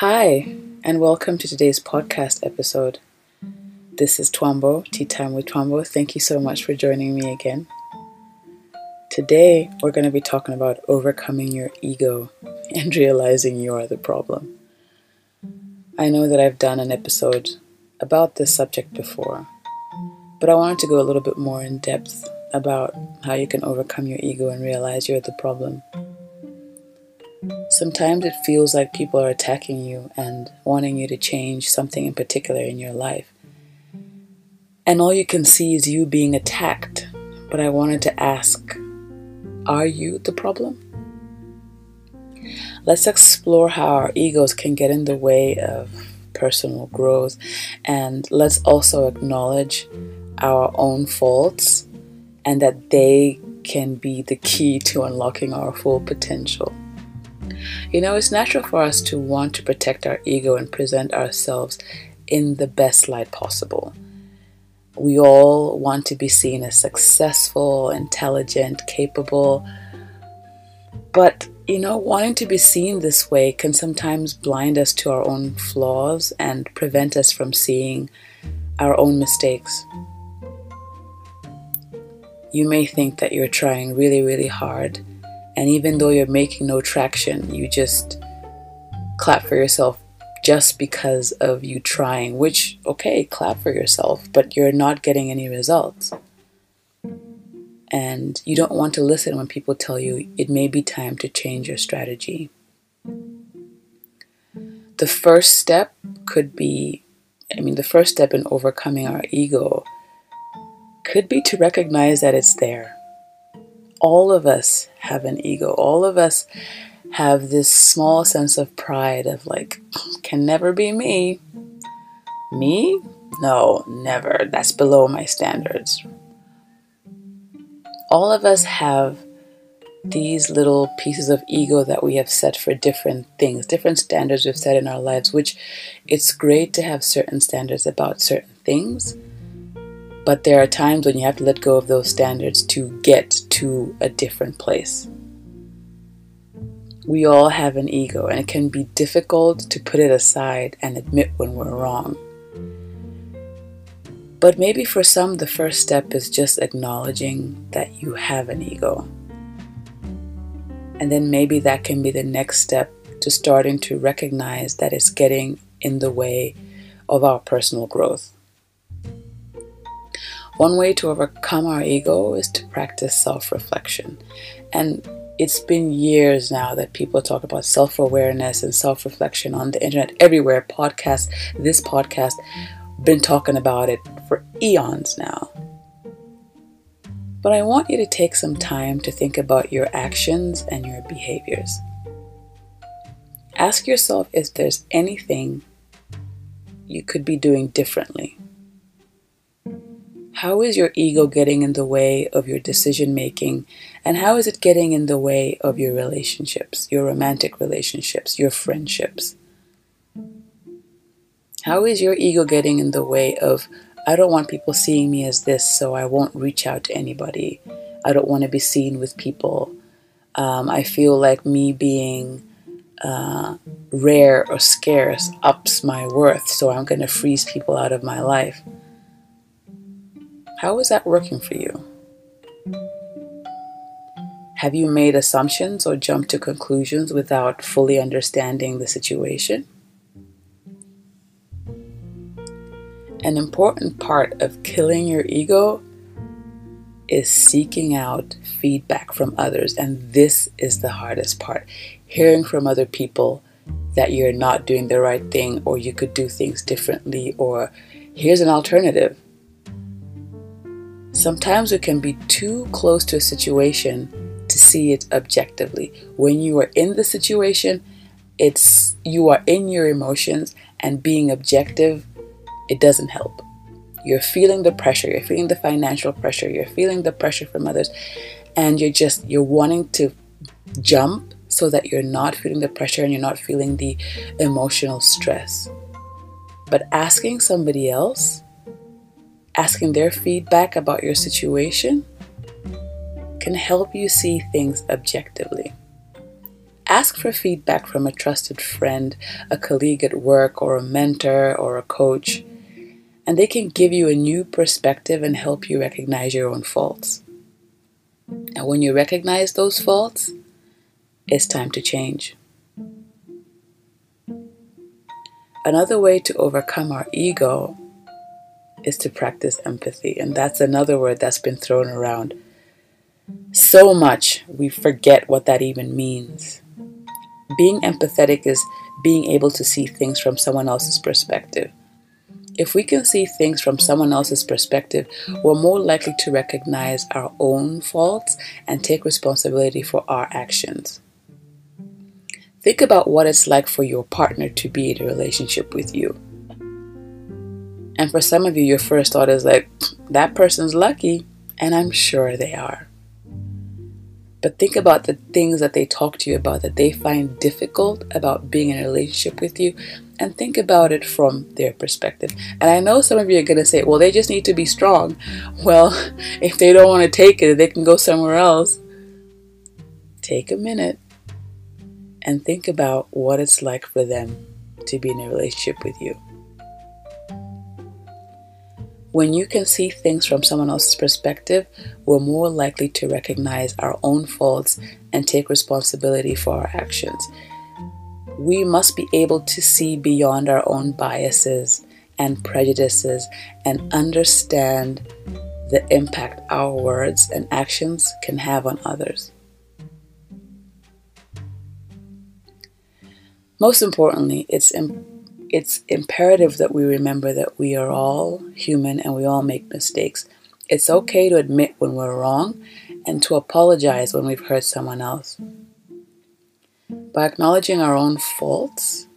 Hi, and welcome to today's podcast episode. This is Twambo, Tea Time with Twambo. Thank you so much for joining me again. Today, we're going to be talking about overcoming your ego and realizing you are the problem. I know that I've done an episode about this subject before, but I wanted to go a little bit more in depth about how you can overcome your ego and realize you're the problem. Sometimes it feels like people are attacking you and wanting you to change something in particular in your life. And all you can see is you being attacked. But I wanted to ask are you the problem? Let's explore how our egos can get in the way of personal growth and let's also acknowledge our own faults and that they can be the key to unlocking our full potential. You know, it's natural for us to want to protect our ego and present ourselves in the best light possible. We all want to be seen as successful, intelligent, capable. But, you know, wanting to be seen this way can sometimes blind us to our own flaws and prevent us from seeing our own mistakes. You may think that you're trying really, really hard and even though you're making no traction, you just clap for yourself just because of you trying, which, okay, clap for yourself, but you're not getting any results. And you don't want to listen when people tell you it may be time to change your strategy. The first step could be, I mean, the first step in overcoming our ego could be to recognize that it's there all of us have an ego. All of us have this small sense of pride of like, can never be me. Me? No, never. That's below my standards. All of us have these little pieces of ego that we have set for different things, different standards we've set in our lives, which it's great to have certain standards about certain things but there are times when you have to let go of those standards to get to a different place. We all have an ego, and it can be difficult to put it aside and admit when we're wrong. But maybe for some, the first step is just acknowledging that you have an ego. And then maybe that can be the next step to starting to recognize that it's getting in the way of our personal growth. One way to overcome our ego is to practice self reflection. And it's been years now that people talk about self awareness and self reflection on the internet, everywhere. Podcast, this podcast, been talking about it for eons now. But I want you to take some time to think about your actions and your behaviors. Ask yourself if there's anything you could be doing differently. How is your ego getting in the way of your decision making? And how is it getting in the way of your relationships, your romantic relationships, your friendships? How is your ego getting in the way of, I don't want people seeing me as this, so I won't reach out to anybody. I don't want to be seen with people. Um, I feel like me being uh, rare or scarce ups my worth, so I'm going to freeze people out of my life. How is that working for you? Have you made assumptions or jumped to conclusions without fully understanding the situation? An important part of killing your ego is seeking out feedback from others. And this is the hardest part hearing from other people that you're not doing the right thing or you could do things differently, or here's an alternative. Sometimes we can be too close to a situation to see it objectively. When you are in the situation, it's you are in your emotions and being objective, it doesn't help. You're feeling the pressure, you're feeling the financial pressure, you're feeling the pressure from others, and you're just you're wanting to jump so that you're not feeling the pressure and you're not feeling the emotional stress. But asking somebody else asking their feedback about your situation can help you see things objectively. Ask for feedback from a trusted friend, a colleague at work, or a mentor or a coach, and they can give you a new perspective and help you recognize your own faults. And when you recognize those faults, it's time to change. Another way to overcome our ego is to practice empathy, and that's another word that's been thrown around so much we forget what that even means. Being empathetic is being able to see things from someone else's perspective. If we can see things from someone else's perspective, we're more likely to recognize our own faults and take responsibility for our actions. Think about what it's like for your partner to be in a relationship with you. And for some of you, your first thought is like, that person's lucky, and I'm sure they are. But think about the things that they talk to you about that they find difficult about being in a relationship with you and think about it from their perspective. And I know some of you are going to say, well, they just need to be strong. Well, if they don't want to take it, they can go somewhere else. Take a minute and think about what it's like for them to be in a relationship with you. When you can see things from someone else's perspective, we're more likely to recognize our own faults and take responsibility for our actions. We must be able to see beyond our own biases and prejudices and understand the impact our words and actions can have on others. Most importantly, it's important it's imperative that we remember that we are all human and we all make mistakes. It's okay to admit when we're wrong and to apologize when we've hurt someone else. By acknowledging our own faults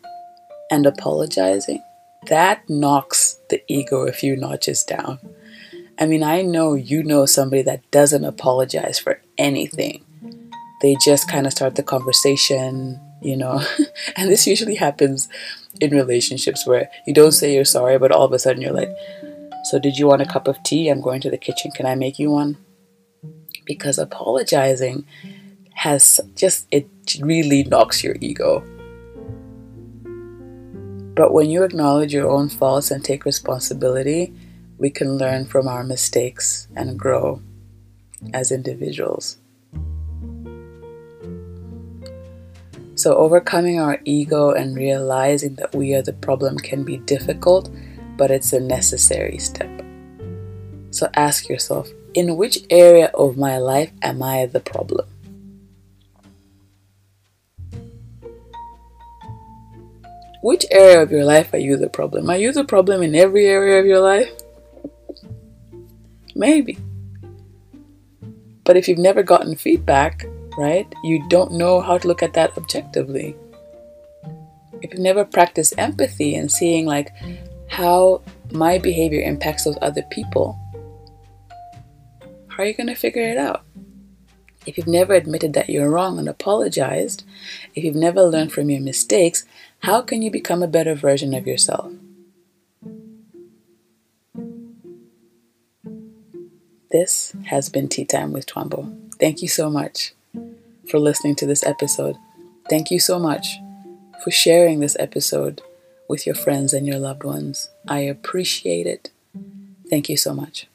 and apologizing, that knocks the ego a few notches down. I mean, I know you know somebody that doesn't apologize for anything. They just kind of start the conversation, you know, and this usually happens in relationships where you don't say you're sorry, but all of a sudden you're like, So, did you want a cup of tea? I'm going to the kitchen. Can I make you one? Because apologizing has just, it really knocks your ego. But when you acknowledge your own faults and take responsibility, we can learn from our mistakes and grow as individuals. So, overcoming our ego and realizing that we are the problem can be difficult, but it's a necessary step. So, ask yourself in which area of my life am I the problem? Which area of your life are you the problem? Are you the problem in every area of your life? Maybe. But if you've never gotten feedback, right? You don't know how to look at that objectively. If you've never practiced empathy and seeing like how my behavior impacts those other people, how are you going to figure it out? If you've never admitted that you're wrong and apologized, if you've never learned from your mistakes, how can you become a better version of yourself? This has been Tea Time with Twambo. Thank you so much for listening to this episode. Thank you so much for sharing this episode with your friends and your loved ones. I appreciate it. Thank you so much.